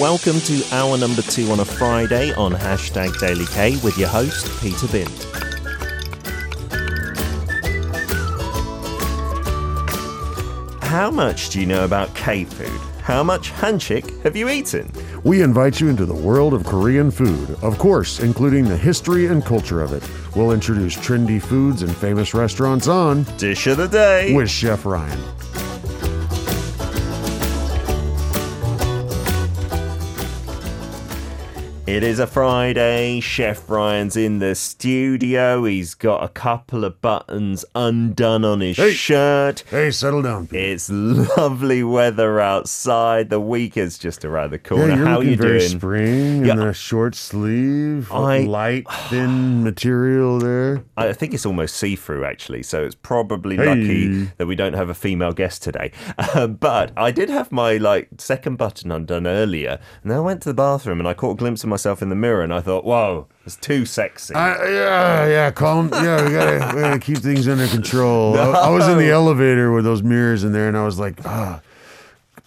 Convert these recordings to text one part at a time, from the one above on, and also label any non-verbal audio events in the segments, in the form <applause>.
Welcome to hour number two on a Friday on hashtag Daily K with your host, Peter Bint. How much do you know about K food? How much hansik have you eaten? We invite you into the world of Korean food, of course, including the history and culture of it. We'll introduce trendy foods and famous restaurants on Dish of the day. with Chef Ryan. It is a Friday. Chef Ryan's in the studio. He's got a couple of buttons undone on his Hey. shirt. Hey, settle down. Pete. It's lovely weather outside. The week is just around the corner. Yeah, you're How are you very doing? spring Yeah. in the short sleeve, I- light, thin material there. I think it's almost see through, actually. So it's probably Hey. lucky that we don't have a female guest today. <laughs> Uh, but I did have my like second button undone earlier, and then I went to the bathroom and I caught a glimpse of myself in the mirror, and I thought, "Whoa, it's too sexy." I, yeah, yeah, calm. Yeah, we gotta, we gotta keep things under control. I, I was in the elevator with those mirrors in there, and I was like, ah,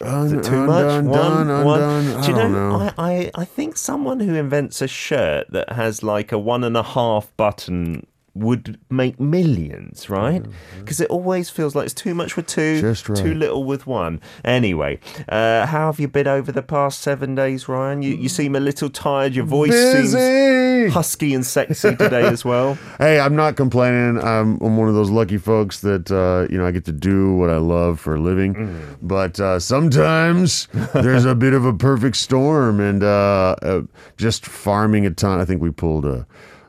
un, too much. undone, one, done, one. undone. Do you I don't know? know. I, I, I think someone who invents a shirt that has like a one and a half button would make millions, right? Because it always feels like it's too much with two, right. too little with one. Anyway, uh, how have you been over the past seven days, Ryan? You, you seem a little tired. Your voice seems husky and sexy today as well. <laughs> Hey, I'm not complaining. I'm, I'm one of those lucky folks that uh, you know I get to do what I love for a living. Mm. But uh, sometimes there's a bit of a perfect storm, and uh, uh, just farming a ton. I think we pulled a.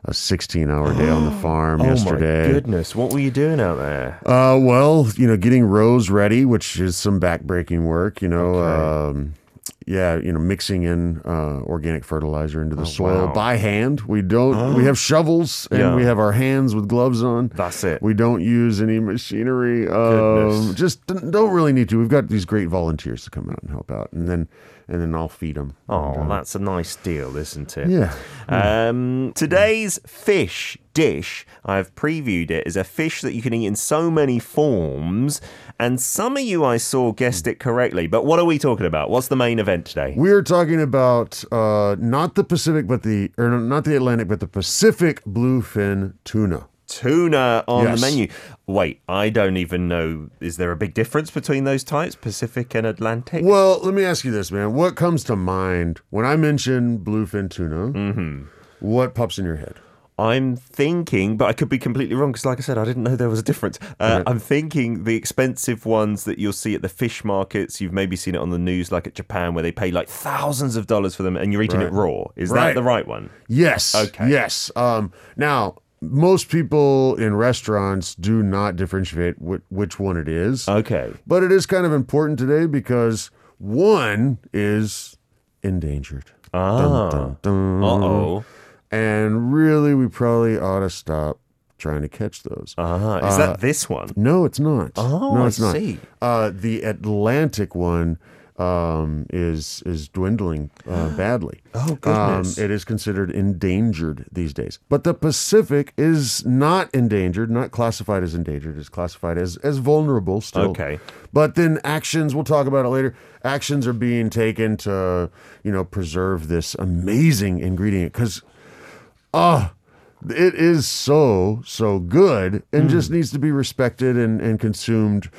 A 16 hour day on the <gasps> farm Oh yesterday. my goodness, what were you doing out there? Uh, well, you know, getting rows ready, which is some backbreaking work. You know, Okay. um, yeah, you know, mixing in uh, organic fertilizer into the soil Oh, wow. by hand. We don't. We have shovels and Yeah. we have our hands with gloves on. That's it. We don't use any machinery. Um, just don't really need to. We've got these great volunteers to come out and help out, and then and then I'll feed them. Oh, that's a nice deal, isn't it? Yeah. Um, today's fish dish, I've previewed it, is a fish that you can eat in so many forms. And some of you I saw guessed it correctly. But what are we talking about? What's the main event today? We're talking about uh, not the Pacific, but the or not the Atlantic, but the Pacific bluefin tuna. Tuna on Yes. the menu. Wait, I don't even know. Is there a big difference between those types, Pacific and Atlantic? Well, let me ask you this, man. What comes to mind when I mention bluefin tuna? Mm-hmm. What pops in your head? I'm thinking, but I could be completely wrong because, like I said, I didn't know there was a difference. Uh, I'm thinking the expensive ones that you'll see at the fish markets. You've maybe seen it on the news, like at Japan, where they pay like thousands of dollars for them, and you're eating it raw. Is Right. that the right one? Yes. Okay. Yes. Um, now, most people in restaurants do not differentiate wh- which one it is, Okay. but it is kind of important today because one is endangered. Ah. Uh oh. And really, we probably ought to stop trying to catch those. Ah, is that this one? No, it's not. Oh, no, I it's not. see. Uh, the Atlantic one um, is is dwindling uh, <gasps> badly. Oh, goodness. Um, it is considered endangered these days. But the Pacific is not endangered, not classified as endangered. It's classified as as vulnerable still. Okay. But then actions, we'll talk about it later. Actions are being taken to you know preserve this amazing ingredient because ah. it is so so good and Hmm. just needs to be respected and, and consumed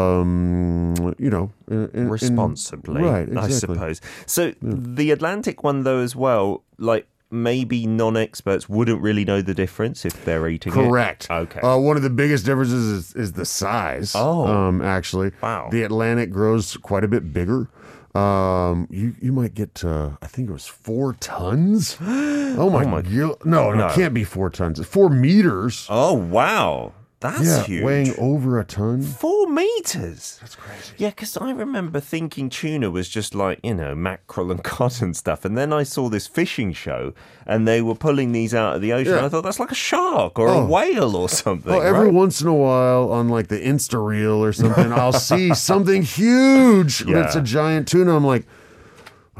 um you know in- in- in- Responsibly, right I suppose. So the Atlantic one, though, as well, like maybe non-experts wouldn't really know the difference if they're eating it. Correct. Okay. Uh, one of the biggest differences is, is the size. Oh. Um, actually. Wow. The Atlantic grows quite a bit bigger. Um, you you might get to I think it was four tons. <gasps> Oh my, my- god! No, no, No. it can't be four tons. It's four meters. oh wow, that's yeah, huge. weighing over a ton. Four meters. That's crazy. Yeah, because I remember thinking tuna was just like, you know, mackerel and <laughs> cod and stuff. And then I saw this fishing show and they were pulling these out of the ocean. Yeah. I thought that's like a shark or a Oh. whale or something. Well, every right? once in a while on like the Insta reel or something, I'll see <laughs> something huge Yeah. that's a giant tuna. I'm like,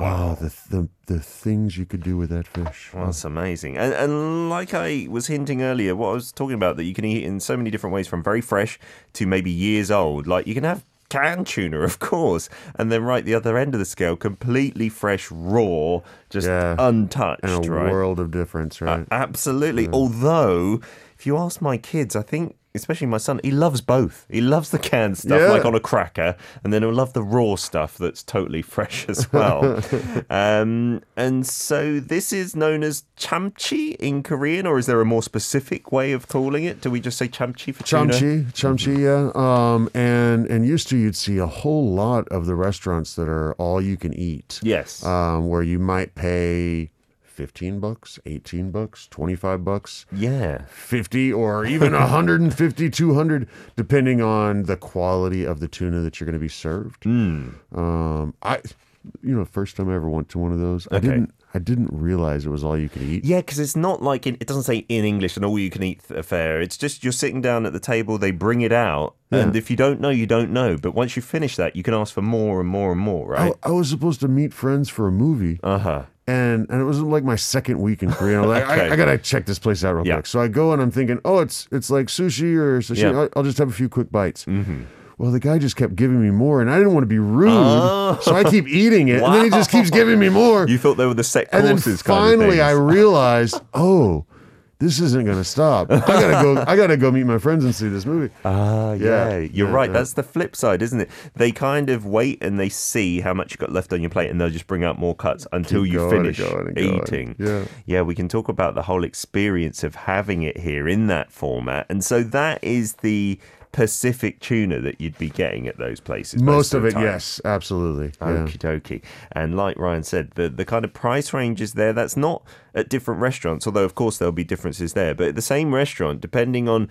wow, the, the the things you could do with that fish. Well, that's amazing. And, and like I was hinting earlier, what I was talking about, that you can eat in so many different ways from very fresh to maybe years old. Like you can have canned tuna, of course, and then right the other end of the scale, completely fresh, raw, just Yeah. untouched, And a right? world of difference, right? Absolutely. Although, if you ask my kids, I think, especially my son, he loves both. He loves the canned stuff, Yeah. like on a cracker, and then he'll love the raw stuff that's totally fresh as well. <laughs> um, and so, this is known as chamchi in Korean, or is there a more specific way of calling it? Do we just say chamchi for tuna? Chamchi, chamchi, yeah. Um, and and used to you'd see a whole lot of the restaurants that are all you can eat. Yes. Um, where you might pay fifteen bucks, eighteen bucks, twenty five bucks, yeah. fifty, or even 150, 200, depending on the quality of the tuna that you're going to be served. Hmm. Um, I, you know, first time I ever went to one of those, I didn't, I didn't realize it was all you could eat. Yeah, because it's not like in, it doesn't say in English an all you can eat affair. It's just you're sitting down at the table, they bring it out, and if you don't know, you don't know. But once you finish that, you can ask for more and more and more, right? I, I was supposed to meet friends for a movie. Uh huh. And and it was like my second week in Korea. I'm like, Okay. I, I gotta check this place out real Yeah. quick. So I go and I'm thinking, oh, it's it's like sushi or sashimi. Yeah. I'll, I'll just have a few quick bites. Mm-hmm. Well, the guy just kept giving me more, and I didn't want to be rude, so I keep eating it, and then he just <laughs> keeps giving me more. Oh. You thought they were the set and then courses kind of finally, I realized, oh, this isn't gonna stop. I gotta go. I gotta go meet my friends and see this movie. <laughs> Ah, yeah, Yeah, you're yeah, right. yeah. That's the flip side, isn't it? They kind of wait and they see how much you got left on your plate, and they'll just bring out more cuts until Keep you going finish going and going. eating. Yeah. yeah. We can talk about the whole experience of having it here in that format, and so that is the Pacific tuna that you'd be getting at those places. Most of the it, time. yes, absolutely. Yeah. Okie dokie. And like Ryan said, the, the kind of price range is there. That's not at different restaurants, although, of course, there'll be differences there. But at the same restaurant, depending on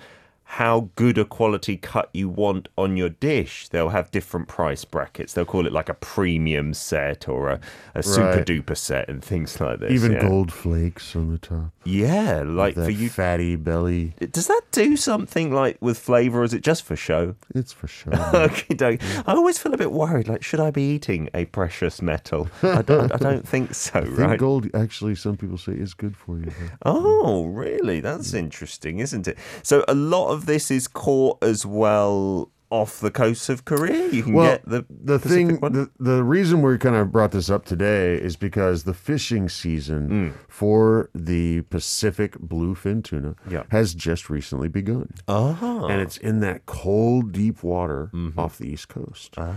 how good a quality cut you want on your dish, they'll have different price brackets. They'll call it like a premium set or a, a super duper set and things like this. Even yeah. gold flakes on the top. Yeah, like for you. fatty belly. Does that do something like with flavor, or is it just for show? It's for show. <laughs> Okay, doke. I always feel a bit worried. Like, should I be eating a precious metal? <laughs> I don't, I don't think so, I think right? gold actually some people say is good for you. Oh, really? That's interesting, isn't it? So a lot of this is caught as well off the coast of Korea. You can Well, get the the Pacific thing, one. the, the reason we kind of brought this up today is because the fishing season Mm. for the Pacific bluefin tuna Yeah. has just recently begun. oh, And it's in that cold, deep water Mm-hmm. off the East Coast. Ah,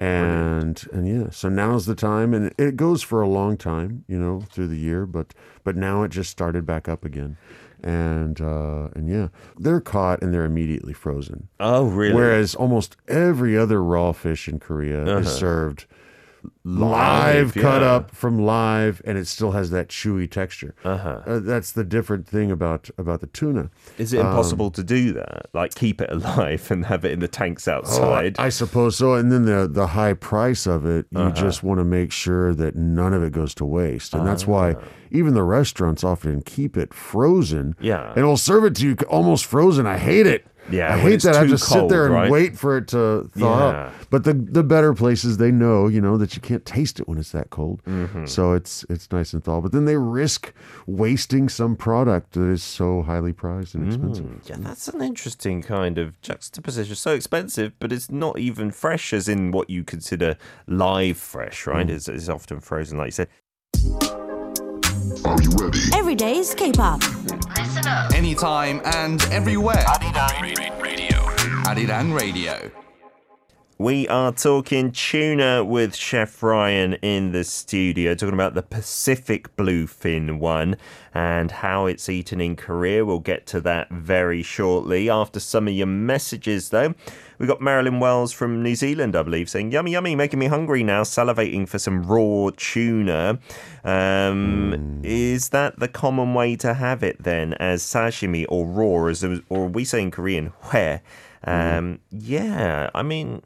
and and yeah, so now's the time, and it goes for a long time, you know, through the year. But but now it just started back up again, and uh, and yeah, they're caught and they're immediately frozen. oh, really? Whereas almost every other raw fish in Korea is served live, cut Uh-huh. yeah. up from live, and it still has that chewy texture. Uh-huh. that's the different thing about about the tuna. Is it impossible to do that? Like keep it <laughs> alive and have it in the tanks Oh, I- outside? I suppose so. And then the the high price of it, you Uh-huh. just want to make sure that none of it goes to waste. And that's why Ah. even the restaurants often keep it frozen. Yeah. And will serve it to you almost frozen. I hate it. Yeah, I hate that I have to sit there and right? wait for it to thaw Yeah. up. But the the better places they know, you know, that you can't taste it when it's that cold. Mm-hmm. So it's it's nice and thaw. But then they risk wasting some product that is so highly prized and expensive. Yeah, that's an interesting kind of juxtaposition. So expensive, but it's not even fresh, as in what you consider live fresh, right? Mm. It's, it's often frozen, like you said. Are you ready? Every day's K-pop. Listen up. Anytime and everywhere. Radio. Arirang Radio. We are talking tuna with Chef Ryan in the studio, talking about the Pacific bluefin one and how it's eaten in Korea. We'll get to that very shortly. After some of your messages, though, we got Marilyn Wells from New Zealand, I believe, saying, Yummy, yummy, making me hungry now, salivating for some raw tuna. Um, Is that the common way to have it then, as sashimi or raw, as, or we say in Korean, where? Um, yeah, I mean,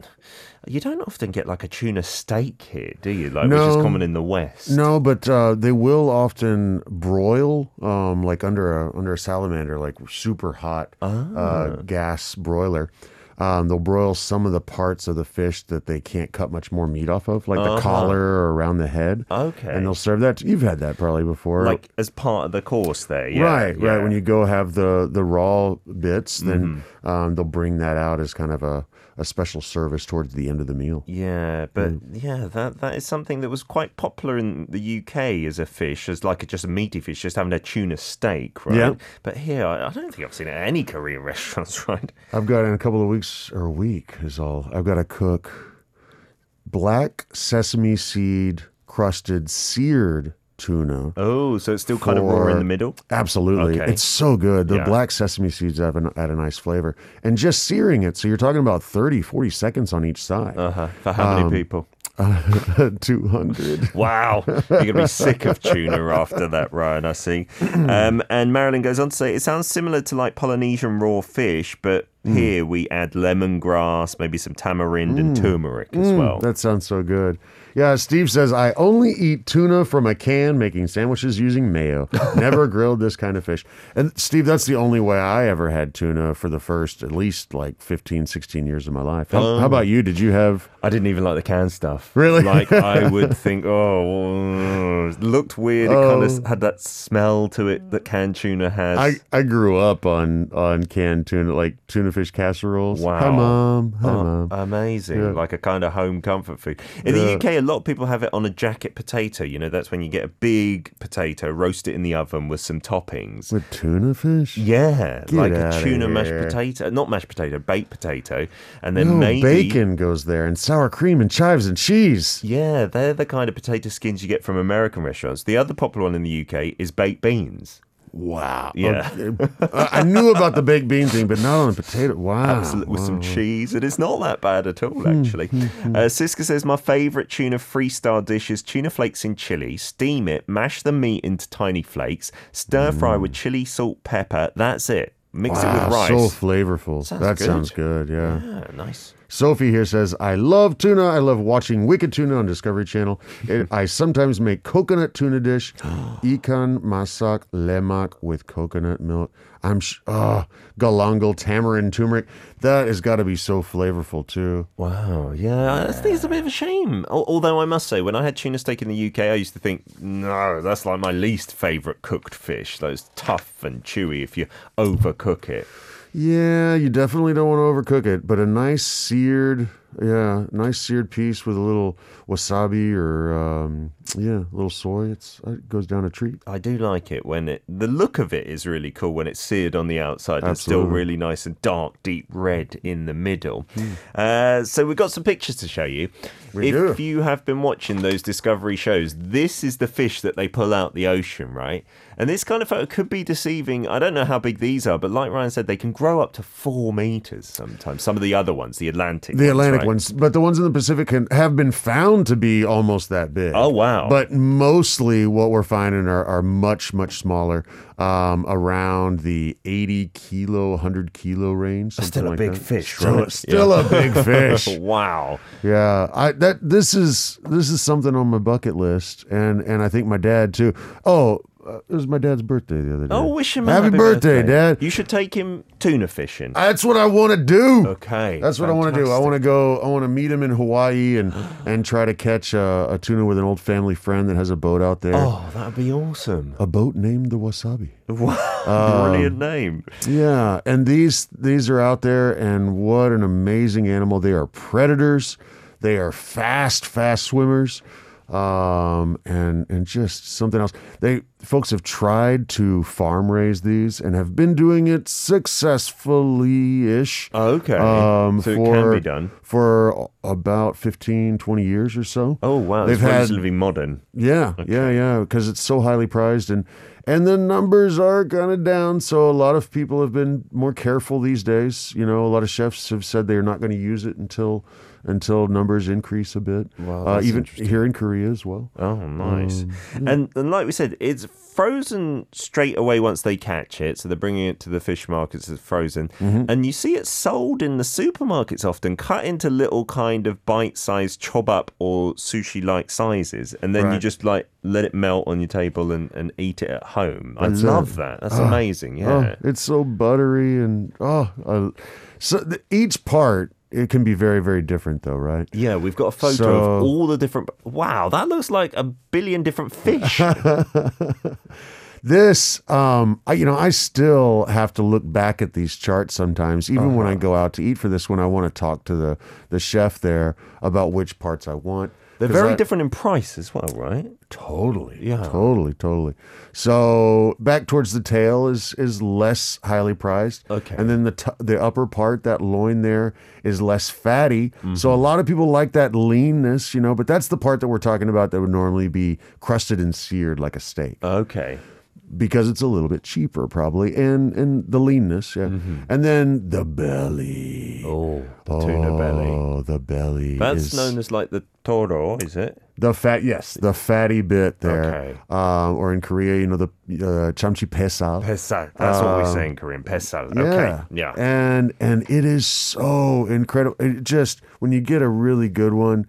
you don't often get like a tuna steak here, do you? Like, which is common in the West. No, but uh, they will often broil, um, like under a under a salamander, like super hot Ah. uh, gas broiler. Um, they'll broil some of the parts of the fish that they can't cut much more meat off of, like the collar or around the head. Uh-huh. Okay. and they'll serve that. You've had that probably before, Like as part of the course there, yeah. right, right. When you go have the the raw bits, then Mm-hmm. um, they'll bring that out as kind of a a special service towards the end of the meal. Yeah, but Mm. yeah, that that is something that was quite popular in the UK as a fish, as like a, just a meaty fish, just having a tuna steak, right? Yeah. But here, I, I don't think I've seen it at any Korean <laughs> restaurants, right? I've got in a couple of weeks or a week is all. I've got to cook black sesame seed crusted seared tuna. Oh, so it's still kind of raw in the middle. Absolutely. Okay. It's so good. The Yeah. black sesame seeds have an, add a nice flavor. And just searing it. So you're talking about 30, 40 seconds on each side. Uh huh. For how Um, many people? <laughs> 200. Wow, you're gonna be sick of <laughs> tuna after that, Ryan. I see. Um, and Marilyn goes on to say it sounds similar to like Polynesian raw fish, but Mm. here we add lemongrass, maybe some tamarind and turmeric as well. That sounds so good. Yeah, Steve says, I only eat tuna from a can making sandwiches using mayo. <laughs> Never grilled this kind of fish. And Steve, that's the only way I ever had tuna for the first at least like 15, 16 years of my life. How, how um, about you? Did you have. I didn't even like the canned stuff. Really? Like I <laughs> would think, oh, it looked weird. It kind of oh. had that smell to it that canned tuna has. I, I grew up on, on canned tuna, like tuna fish casseroles. Wow. Hi. Mom. Hi, Oh, Mom. amazing. Yeah. Like a kind of home comfort food. In Yeah. the UK, a lot of people have it on a jacket potato. You know, that's when you get a big potato, roast it in the oven with some toppings. With tuna fish? Yeah, Get like a tuna mashed potato, not mashed potato, baked potato, and then No, maybe bacon goes there and sour cream and chives and cheese. Yeah, they're the kind of potato skins you get from American restaurants. The other popular one in the UK is baked beans. Wow. Yeah. Okay. I I knew about the baked bean thing, but not on the potato. Wow. Absolutely, with some cheese. And it's not that bad at all, Hmm, actually. uh, Siska says, My favourite tuna freestyle dish is tuna flakes in chili. Steam it, mash the meat into tiny flakes, stir fry with chili, salt, pepper. That's it. Mix it. Wow, with rice. so flavorful. Sounds that good. sounds good. Yeah. Ah, nice. Sophie here says, I love tuna. I love watching Wicked Tuna on Discovery Channel. It, <laughs> I sometimes make coconut tuna dish, <gasps> ikan masak lemak with coconut milk. I'm, sh- oh, galangal, tamarind, turmeric. That has got to be so flavorful too. Wow, yeah, I think it's a bit of a shame. Although I must say, when I had tuna steak in the UK, I used to think, no, that's like my least favourite cooked fish. Those tough and chewy if you overcook it. Yeah, you definitely don't want to overcook it, but a nice seared, yeah, nice seared piece with a little wasabi or um, yeah, a little soy. It's it goes down a treat. I do like it when it. The look of it is really cool when it's seared on the outside. and It's still really nice and dark, deep red in the middle. Uh, so we've got some pictures to show you. We if do. you have been watching those Discovery shows, this is the fish that they pull out the ocean, right? And this kind of photo could be deceiving. I don't know how big these are, but like Ryan said, they can grow up to four meters sometimes. Some of the other ones, the Atlantic, The ones, Atlantic right? ones, but the ones in the Pacific can, have been found to be almost that big. Oh, wow. But mostly what we're finding are, are much much smaller, um, around the eighty kilo, hundred kilo range. Still a like big that. fish, Still, right? still Yeah. a big <laughs> fish. wow. Yeah, I that this is this is something on my bucket list, and and I think my dad too. Oh, uh, it was my dad's birthday the other day. Oh, wish him a happy, happy birthday, Dad. You should take him tuna fishing. That's what I want to do. Okay, That's what I want to do. I want to go. I want to meet him in Hawaii and <gasps> and try to catch a, a tuna with an old family friend that has a boat out there. Oh, that'd be awesome. A boat named the Wasabi. <laughs> Wow, brilliant name. Yeah, and these these are out there, and what an amazing animal! They are predators. They are fast, fast swimmers, um, and and just something else. They folks have tried to farm raise these and have been doing it successfully ish. Okay, Um, so for, it can be done. for about 15, 20 years or so. Oh wow, they've had relatively modern. yeah, yeah, yeah, because it's so highly prized and and the numbers are kind of down. So a lot of people have been more careful these days. You know, a lot of chefs have said they're not going to use it until until numbers increase a bit. Wow, uh, even here in Korea as well. Oh, nice. Um, and and like we said, it's frozen straight away once they catch it. So they're bringing it to the fish markets as frozen, Mm-hmm. and you see it sold in the supermarkets often, cut into little kind of bite-sized chop up or sushi-like sizes, and then you just like let it melt on your table and, and eat it at home. I That's love it. that. That's amazing. Yeah. Oh, it's so buttery and oh, uh, so the, each part it can be very very different though, right? Yeah, we've got a photo So- of all the different. Wow, that looks like a billion different fish. <laughs> This, um, I, you know, I still have to look back at these charts sometimes, even when Uh-huh. I go out to eat for this. one, I want to talk to the the chef there about which parts I want. They're very I- different in price as well, right? Totally. Yeah. Totally, totally. So back towards the tail is is less highly priced. Okay. And then the t- the upper part, that loin there, is less fatty. Mm-hmm. So a lot of people like that leanness, you know. But that's the part that we're talking about that would normally be crusted and seared like a steak Okay. Because it's a little bit cheaper, probably, and and the leanness, yeah. And then the belly. Mm-hmm. Oh, the tuna belly. Oh, the belly. That's is- known as like the toro, is it? the fat, yes, the fatty bit there. Okay. Um, or in Korea, you know, the uh, chamchi pesal. Pesal. That's what we say in Korean. Pesal. Yeah. Okay. Yeah. And and it is so incredible. It just when you get a really good one,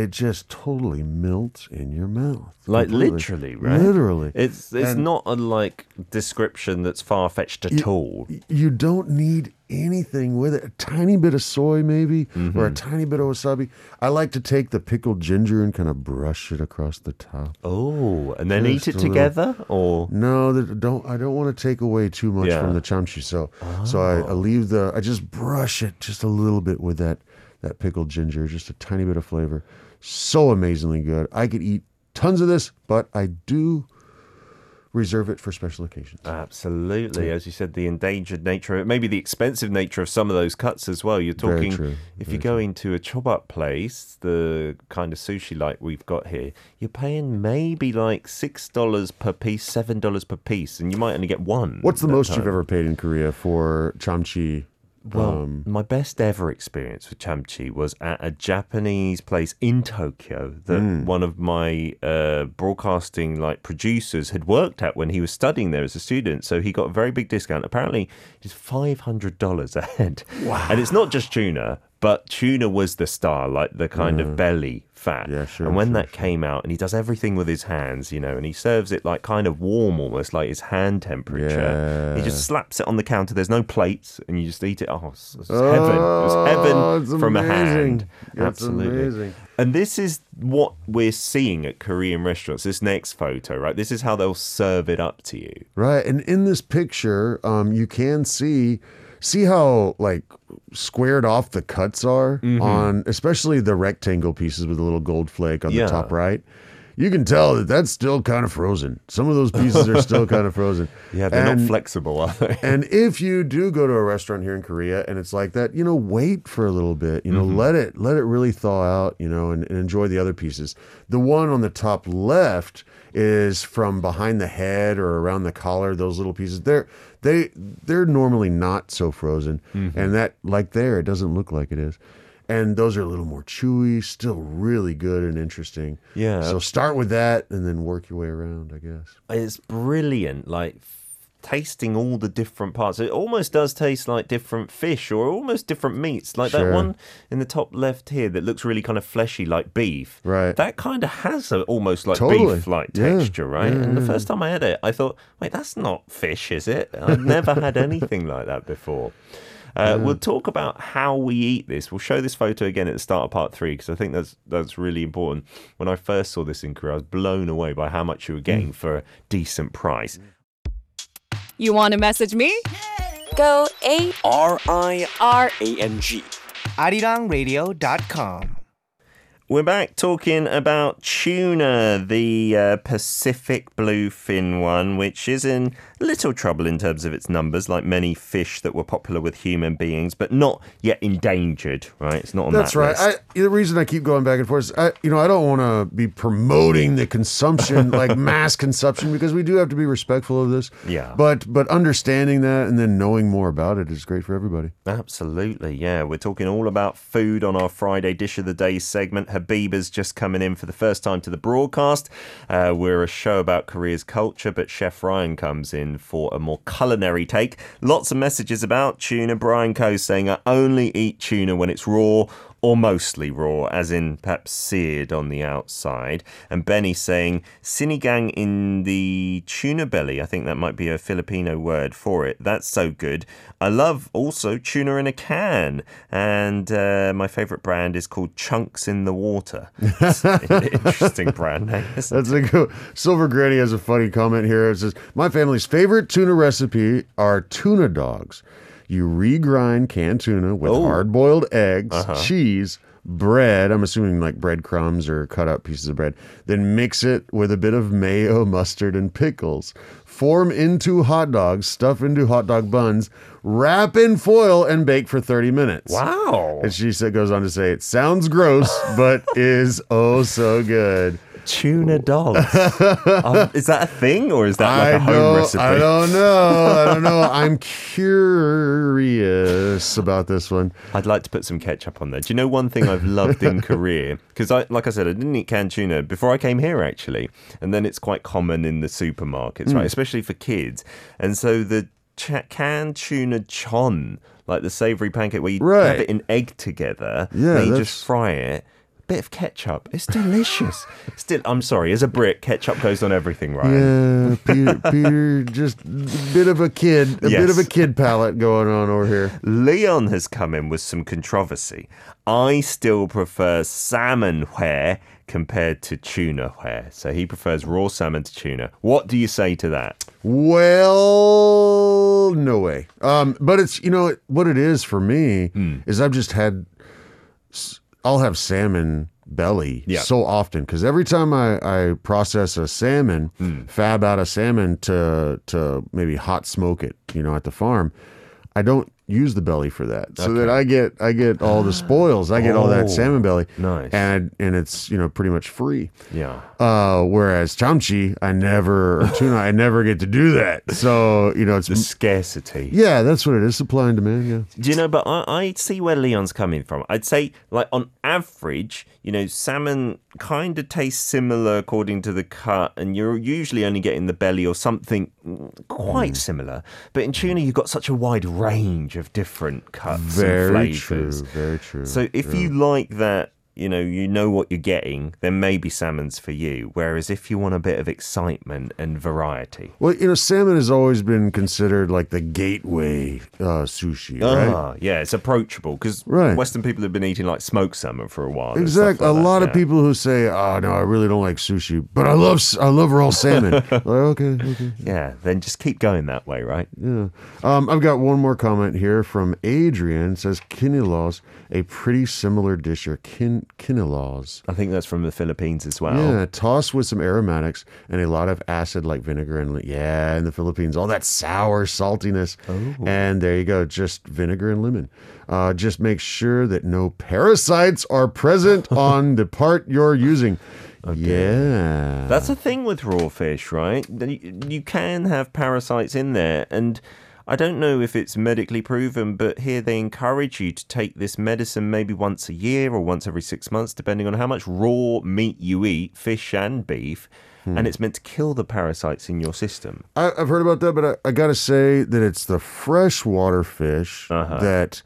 it just totally melts in your mouth. Like Completely. literally, right? Literally. It's it's And- not a like description that's far fetched at all. you don't need anything with it. A tiny bit of soy, maybe, or a Mm-hmm. tiny bit of wasabi. I like to take the pickled ginger and kind of brush it across the top. Oh, and then eat it a little- together, or No, that don't. I don't want to take away too much Yeah. from the chamchi. So, so I, I leave the. I just brush it just a little bit with that that pickled ginger, just a tiny bit of flavor. So amazingly good. I could eat tons of this, but I do reserve it for special occasions. Absolutely, as you said, the endangered nature, of it, maybe the expensive nature of some of those cuts as well. You're Very talking true, if you go into a chobap place, the kind of sushi like we've got here, you're paying maybe like six dollars per piece, seven dollars per piece, and you might only get one. What's the most time. you've ever paid in Korea for chamchi? Well, um, my best ever experience with chamchi was at a Japanese place in Tokyo that Hmm. one of my uh, broadcasting like producers had worked at when he was studying there as a student. So he got a very big discount. Apparently, it's five hundred dollars a head. Wow! And it's not just tuna, but tuna was the star, like the kind of belly fat. Yeah, sure, And when sure, that came out, and he does everything with his hands, you know, and he serves it like kind of warm, almost like his hand temperature. Yeah. He just slaps it on the counter. There's no plates, and you just eat it. Oh, it's, it's heaven! It was heaven Oh, it's from a amazing. hand. It's Absolutely. amazing. And this is what we're seeing at Korean restaurants. This next photo, right? This is how they'll serve it up to you. Right, and in this picture, um, you can see see how like squared off the cuts are Mm-hmm. on, especially the rectangle pieces with a little gold flake on Yeah. the top right. You can tell that that's still kind of frozen. Some of those pieces are still <laughs> kind of frozen. Yeah, they're And- not flexible, are they? <laughs> And if you do go to a restaurant here in Korea and it's like that, you know, wait for a little bit. You know, Mm-hmm. let it let it really thaw out. You know, and, and enjoy the other pieces. The one on the top left is from behind the head or around the collar. Those little pieces, they're they they're normally not so frozen, Mm-hmm. and that like there, it doesn't look like it is. And those are a little more chewy, still really good and interesting. Yeah. So start with that and then work your way around, I guess. It's brilliant. Like tasting all the different parts. It almost does taste like different fish or almost different meats. Like that one in the top left here that looks really kind of fleshy, like beef. Right. That kind of has a almost like Totally. beef-like Yeah. texture, right? and the first time I had it, I thought, wait, that's not fish, is it? I've never had <laughs> anything like that before. Uh, We'll talk about how we eat this. We'll show this photo again at the start of part three because I think that's that's really important. When I first saw this in Korea, I was blown away by how much you were getting for a decent price. You want to message me? Go A R I R A N G. ArirangRadio.com. We're back talking about tuna, the uh, Pacific bluefin one, which is in little trouble in terms of its numbers, like many fish that were popular with human beings, but not yet endangered. Right? It's not on That's that right. I, the reason I keep going back and forth is, I, you know, I don't want to be promoting the consumption, <laughs> like mass consumption, because we do have to be respectful of this. Yeah. But but understanding that and then knowing more about it is great for everybody. Absolutely, yeah. We're talking all about food on our Friday Dish of the Day segment. Habiba's just coming in for the first time to the broadcast. Uh, we're a show about Korea's culture, but Chef Ryan comes in for a more culinary take. Lots of messages about tuna. Brian Coe saying, I only eat tuna when it's raw or mostly raw, as in perhaps seared on the outside. And Benny saying sinigang in the tuna belly. I think that might be a Filipino word for it. That's so good. I love also tuna in a can, and uh, my favorite brand is called Chunks in the Water. <laughs> Interesting brand name. That's a good. Silver Granny has a funny comment here. It says, "My family's favorite tuna recipe are tuna dogs. You regrind canned tuna with Oh. hard-boiled eggs, Uh-huh. cheese." Bread, I'm assuming like breadcrumbs or cut up pieces of bread, then mix it with a bit of mayo, <laughs> mustard, and pickles. Form into hot dogs, stuff into hot dog buns, wrap in foil, and bake for 30 minutes. Wow. And she said, goes on to say, it sounds gross, <laughs> but is oh so good. Tuna dogs. <laughs> um, is that a thing or is that like I a home recipe? I don't know. I don't know. <laughs> I'm curious about this one. I'd like to put some ketchup on there. Do you know one thing I've loved in <laughs> Korea? Because I, like I said, I didn't eat canned tuna before I came here actually, and then it's quite common in the supermarkets, Hmm. right? Especially for kids. And so the ch- canned tuna chon, like the savoury pancake where you Right. have it in egg together, Yeah, then you that's- just fry it. Bit of ketchup. It's delicious. Still, I'm sorry. As a Brit, ketchup goes on everything, right? Yeah, Peter, Peter, just a bit of a kid, a bit of a kid palette going on over here. Leon has come in with some controversy. I still prefer salmon hoe compared to tuna hoe. So he prefers raw salmon to tuna. What do you say to that? Well, no way. Um, but it's you know what it is for me Hmm. is I've just had I'll have salmon belly Yeah. so often because every time I, I process a salmon, Hmm. fab out a salmon to to maybe hot smoke it, you know, at the farm, I don't use the belly for that, so that I get I get all the spoils, I get all Oh, that salmon belly, nice. and and it's you know pretty much free. Yeah. Uh, whereas chamchi, I never or tuna, I never get to do that. So you know, it's The scarcity. yeah, that's what it is. Supply and demand. Yeah. Do you know, but I, I see where Leon's coming from. I'd say, like, on average, you know, salmon kind of tastes similar according to the cut, and you're usually only getting the belly or something mm, quite similar. But in tuna, you've got such a wide range of different cuts Very and true. flavors. Very true. So if you like that, you know, you know what you're getting, then maybe salmon's for you. Whereas if you want a bit of excitement and variety, well, you know, salmon has always been considered like the gateway uh, sushi, right? ah, yeah, it's approachable because Right. Western people have been eating like smoked salmon for a while. Exactly. stuff a like that, lot of yeah. people who say, "Oh no, I really don't like sushi, but I love I love raw salmon." <laughs> like, okay, okay. Yeah, then just keep going that way, right? Yeah. Um, I've got one more comment here from Adrian. It says kinilaws, a pretty similar dish or kin kinilaws. I think that's from the Philippines as well. Yeah, tossed with some aromatics and a lot of acid like vinegar and yeah, in the Philippines, all that sour saltiness. And there you go, just vinegar and lemon. Uh, just make sure that no parasites are present <laughs> on the part you're using. Yeah, That's a thing with raw fish, right? You you can have parasites in there, and I don't know if it's medically proven, but here they encourage you to take this medicine maybe once a year or once every six months, depending on how much raw meat you eat, fish and beef. And it's meant to kill the parasites in your system. I, I've heard about that, but I, I got to say that it's the freshwater fish Uh-huh. that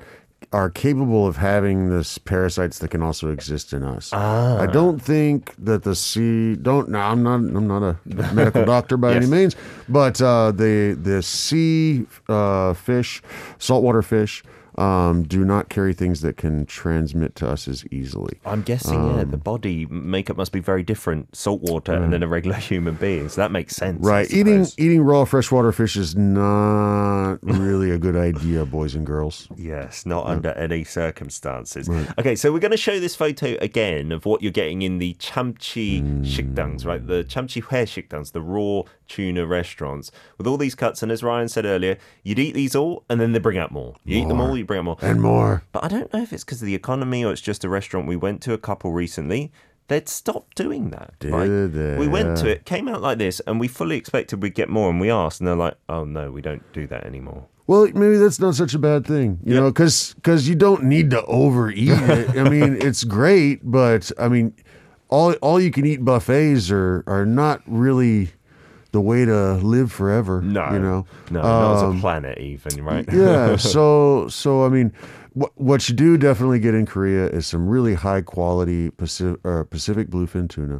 are capable of having this parasites that can also exist in us. Ah. I don't think that the sea don't. No, I'm not. I'm not a <laughs> medical doctor by any means, but uh, the the sea uh, fish, saltwater fish. Um, do not carry things that can transmit to us as easily. I'm guessing, yeah, um, the body makeup must be very different, saltwater and then a mm. regular <laughs> human being. So that makes sense. Right, eating eating raw freshwater fish is not <laughs> really a good idea, boys and girls. Yes, not under any circumstances. Okay, so we're going to show this photo again of what you're getting in the chamchi shikdangs, right? The mm. chamchi hoe shikdangs, the raw tuna restaurants, with all these cuts. And as Ryan said earlier, you'd eat these all, and then they bring out more. You eat them all, bring out more. and more. But I don't know if it's because of the economy or it's just a restaurant we went to a couple recently. They'd stopped doing that. Did We went to it, came out like this, and we fully expected we'd get more. And we asked, and they're like, "Oh no, we don't do that anymore." Well, maybe that's not such a bad thing, you know, because you don't need to overeat <laughs> it. I mean, it's great, but I mean, all all you can eat buffets are are not really the way to live forever. No, you know, no, not Um, a planet, even right? yeah. <laughs> So so I mean, What, what you do definitely get in Korea is some really high quality Pacific, uh, Pacific bluefin tuna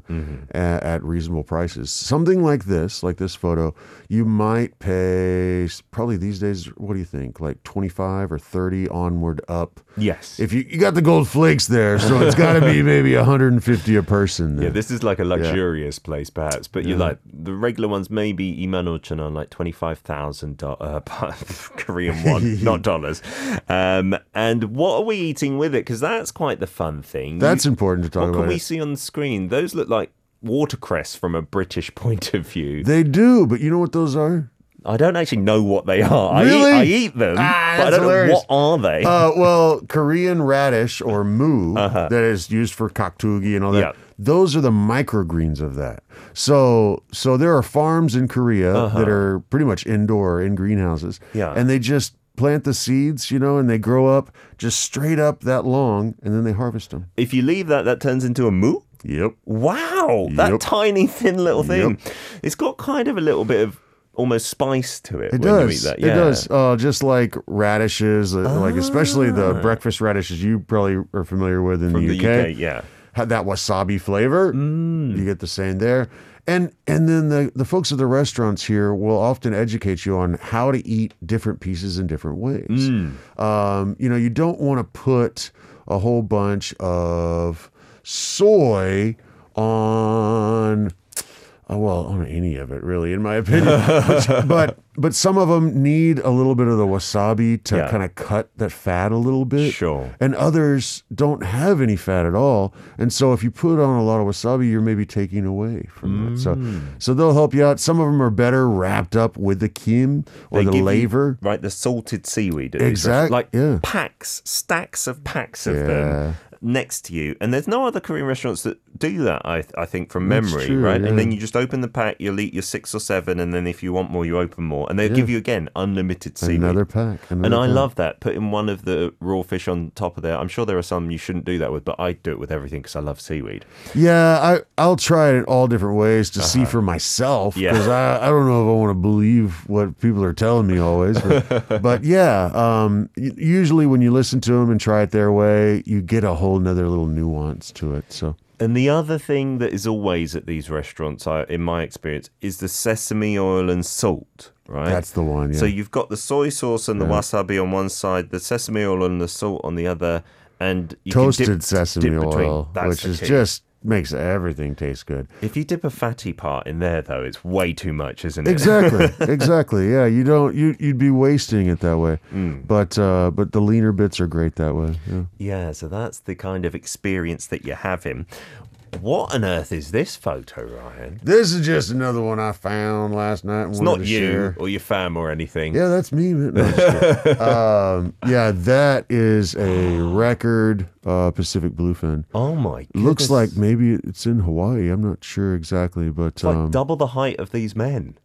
at, at reasonable prices. Something like this, like this photo, you might pay probably these days. What do you think? Like twenty five or thirty onward up. Yes. If you you got the gold flakes there, so it's got to be <laughs> maybe one hundred and fifty a person. yeah, this is like a luxurious place, perhaps, but you're like the regular ones. Maybe Imanochan on like twenty five thousand uh, <laughs> Korean won, <laughs> not dollars. Um, and what are we eating with it? Because that's quite the fun thing. That's You- important to talk What about. can we it. see on the screen? Those look like watercress from a British point of view. They do, but you know what those are? I don't actually know what they are. Really? I, eat, I eat them, Ah, but I don't hilarious. know what are they. Uh, well, Korean radish or mu that is used for kaktugi and all that. Uh-huh. Those are the microgreens of that. So, so there are farms in Korea that are pretty much indoor in greenhouses. Uh-huh. Yeah. and they just plant the seeds, you know, and they grow up just straight up that long, and then they harvest them. if you leave that, that turns into a moo. Yep. Wow, that Yep. tiny thin little thing. Yep. It's got kind of a little bit of almost spice to it. It when you does. eat that. It Yeah. does. Uh, just like radishes, uh, like especially Ah. the breakfast radishes you probably are familiar with in From the, the UK. UK, yeah. Had that wasabi flavor. Mm. You get the same there. And and then the, the folks at the restaurants here will often educate you on how to eat different pieces in different ways. Mm. Um, you know, you don't want to put a whole bunch of soy on uh, well, on any of it, really, in my opinion. but, <laughs> but but some of them need a little bit of the wasabi to Yeah. kind of cut that fat a little bit. Sure. And others don't have any fat at all, and so if you put on a lot of wasabi, you're maybe taking away from that. So Mm. so they'll help you out. Some of them are better wrapped up with the kim or They the give you- laver. right? The salted seaweed. at these Exact- restaurants. Like yeah. packs, stacks of packs of Yeah. them next to you. And there's no other Korean restaurants that do that, I, I think, from memory, true, right? And then you just open the pack, you'll eat your six or seven, and then if you want more, you open more. And they'll give you, again, unlimited seaweed. Another pack. And I pack. love that. Putting one of the raw fish on top of there. I'm sure there are some you shouldn't do that with, but I do it with everything because I love seaweed. Yeah, I I'll try it in all different ways to see for myself Uh-huh. Yeah. because I, I don't know if I want to believe what people are telling me always, but, <laughs> but yeah, um, usually when you listen to them and try it their way, you get a whole nother little nuance to it. So And the other thing that is always at these restaurants, I, in my experience, is the sesame oil and salt. Right, That's the one, Yeah. So you've got the soy sauce and the wasabi on one side, the sesame oil and the salt on the other, and you toasted can dip, sesame dip between. oil, That's which is key. just makes everything taste good. If you dip a fatty part in there, though, it's way too much, isn't it? Exactly, <laughs> exactly. Yeah, you don't you you'd be wasting it that way. Mm. But uh, but the leaner bits are great that way. Yeah. Yeah, so that's the kind of experience that you're having. What on earth is this photo, Ryan? This is just another one I found last night. It's not you share. or your fam or anything. Yeah, that's me. No, I'm just kidding. <laughs> um, yeah, that is a record uh, Pacific bluefin. Oh my goodness. Looks like maybe it's in Hawaii. I'm not sure exactly, but like um, double the height of these men.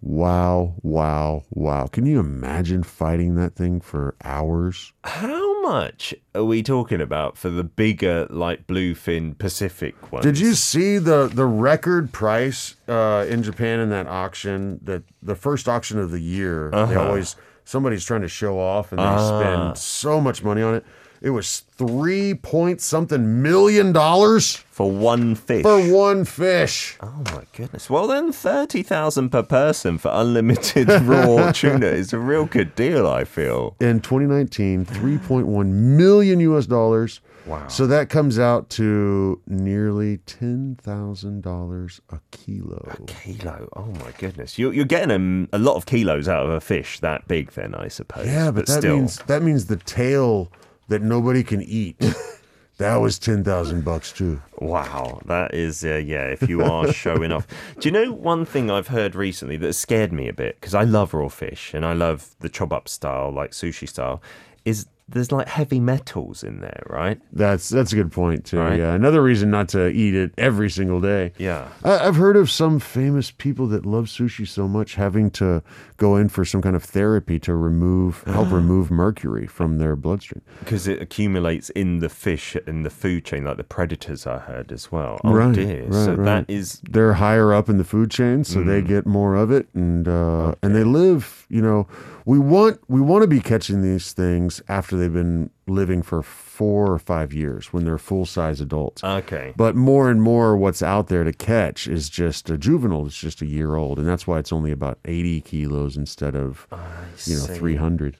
wow, wow, wow. Can you imagine fighting that thing for hours? How much are we talking about for the bigger, like bluefin Pacific ones? Did you see the the record price uh, in Japan in that auction? That the first auction of the year. They always somebody's trying to show off, and they spend so much money on it. It was three point something million dollars for one fish? for one fish. Oh my goodness! Well, then thirty thousand per person for unlimited <laughs> raw tuna is a real good deal. I feel. In 2019, 3.1 million US dollars. Wow. So that comes out to nearly $10,000 a kilo. A kilo. Oh my goodness! You're, you're getting um, a lot of kilos out of a fish that big, then I suppose. Yeah, but, that still. means that means the tail that nobody can eat. <laughs> that was 10,000 bucks too. Wow, that is uh, yeah. If you are <laughs> showing off, do you know one thing I've heard recently that scared me a bit because I love raw fish and I love the chop up style, like sushi style, is there's like heavy metals in there, right? That's that's a good point too. Right. Yeah, another reason not to eat it every single day. Yeah. I, I've heard of some famous people that love sushi so much having to go in for some kind of therapy to remove, help <gasps> remove mercury from their bloodstream. Because it accumulates in the fish in the food chain, like the predators I heard as well. Oh Right, dear! right, so right. that is They're higher up in the food chain, so they get more of it, and uh, and they live. You know, we want we want to be catching these things after they've been living for four or five years when they're full size adults. Okay. But more and more, what's out there to catch is just a juvenile. It's just a year old, and that's why it's only about 80 kilos instead of, you know, 300.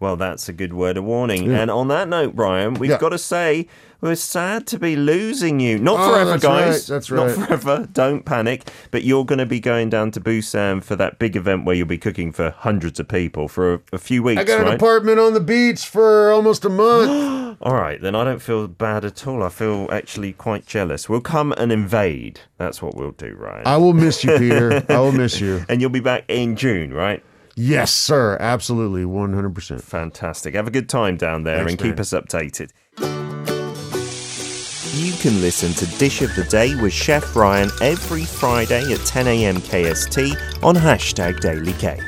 Well, that's a good word of warning. And on that note, Ryan, we've Yeah. got to say we're sad to be losing you. Not Oh, forever, that's guys. right, that's Not forever. Don't panic. But you're going to be going down to Busan for that big event where you'll be cooking for hundreds of people for a, a few weeks, I got an right? apartment on the beach for almost a month. <gasps> All right, then I don't feel bad at all. I feel actually quite jealous. We'll come and invade. That's what we'll do, Ryan. I will miss you, Peter. <laughs> I will miss you. and you'll be back in June, right? Yes, sir. Absolutely. 100%. Fantastic. Have a good time down there Thanks, and keep us updated. You can listen to Dish of the Day with Chef Ryan every Friday at 10 a.m. KST on hashtag Daily K.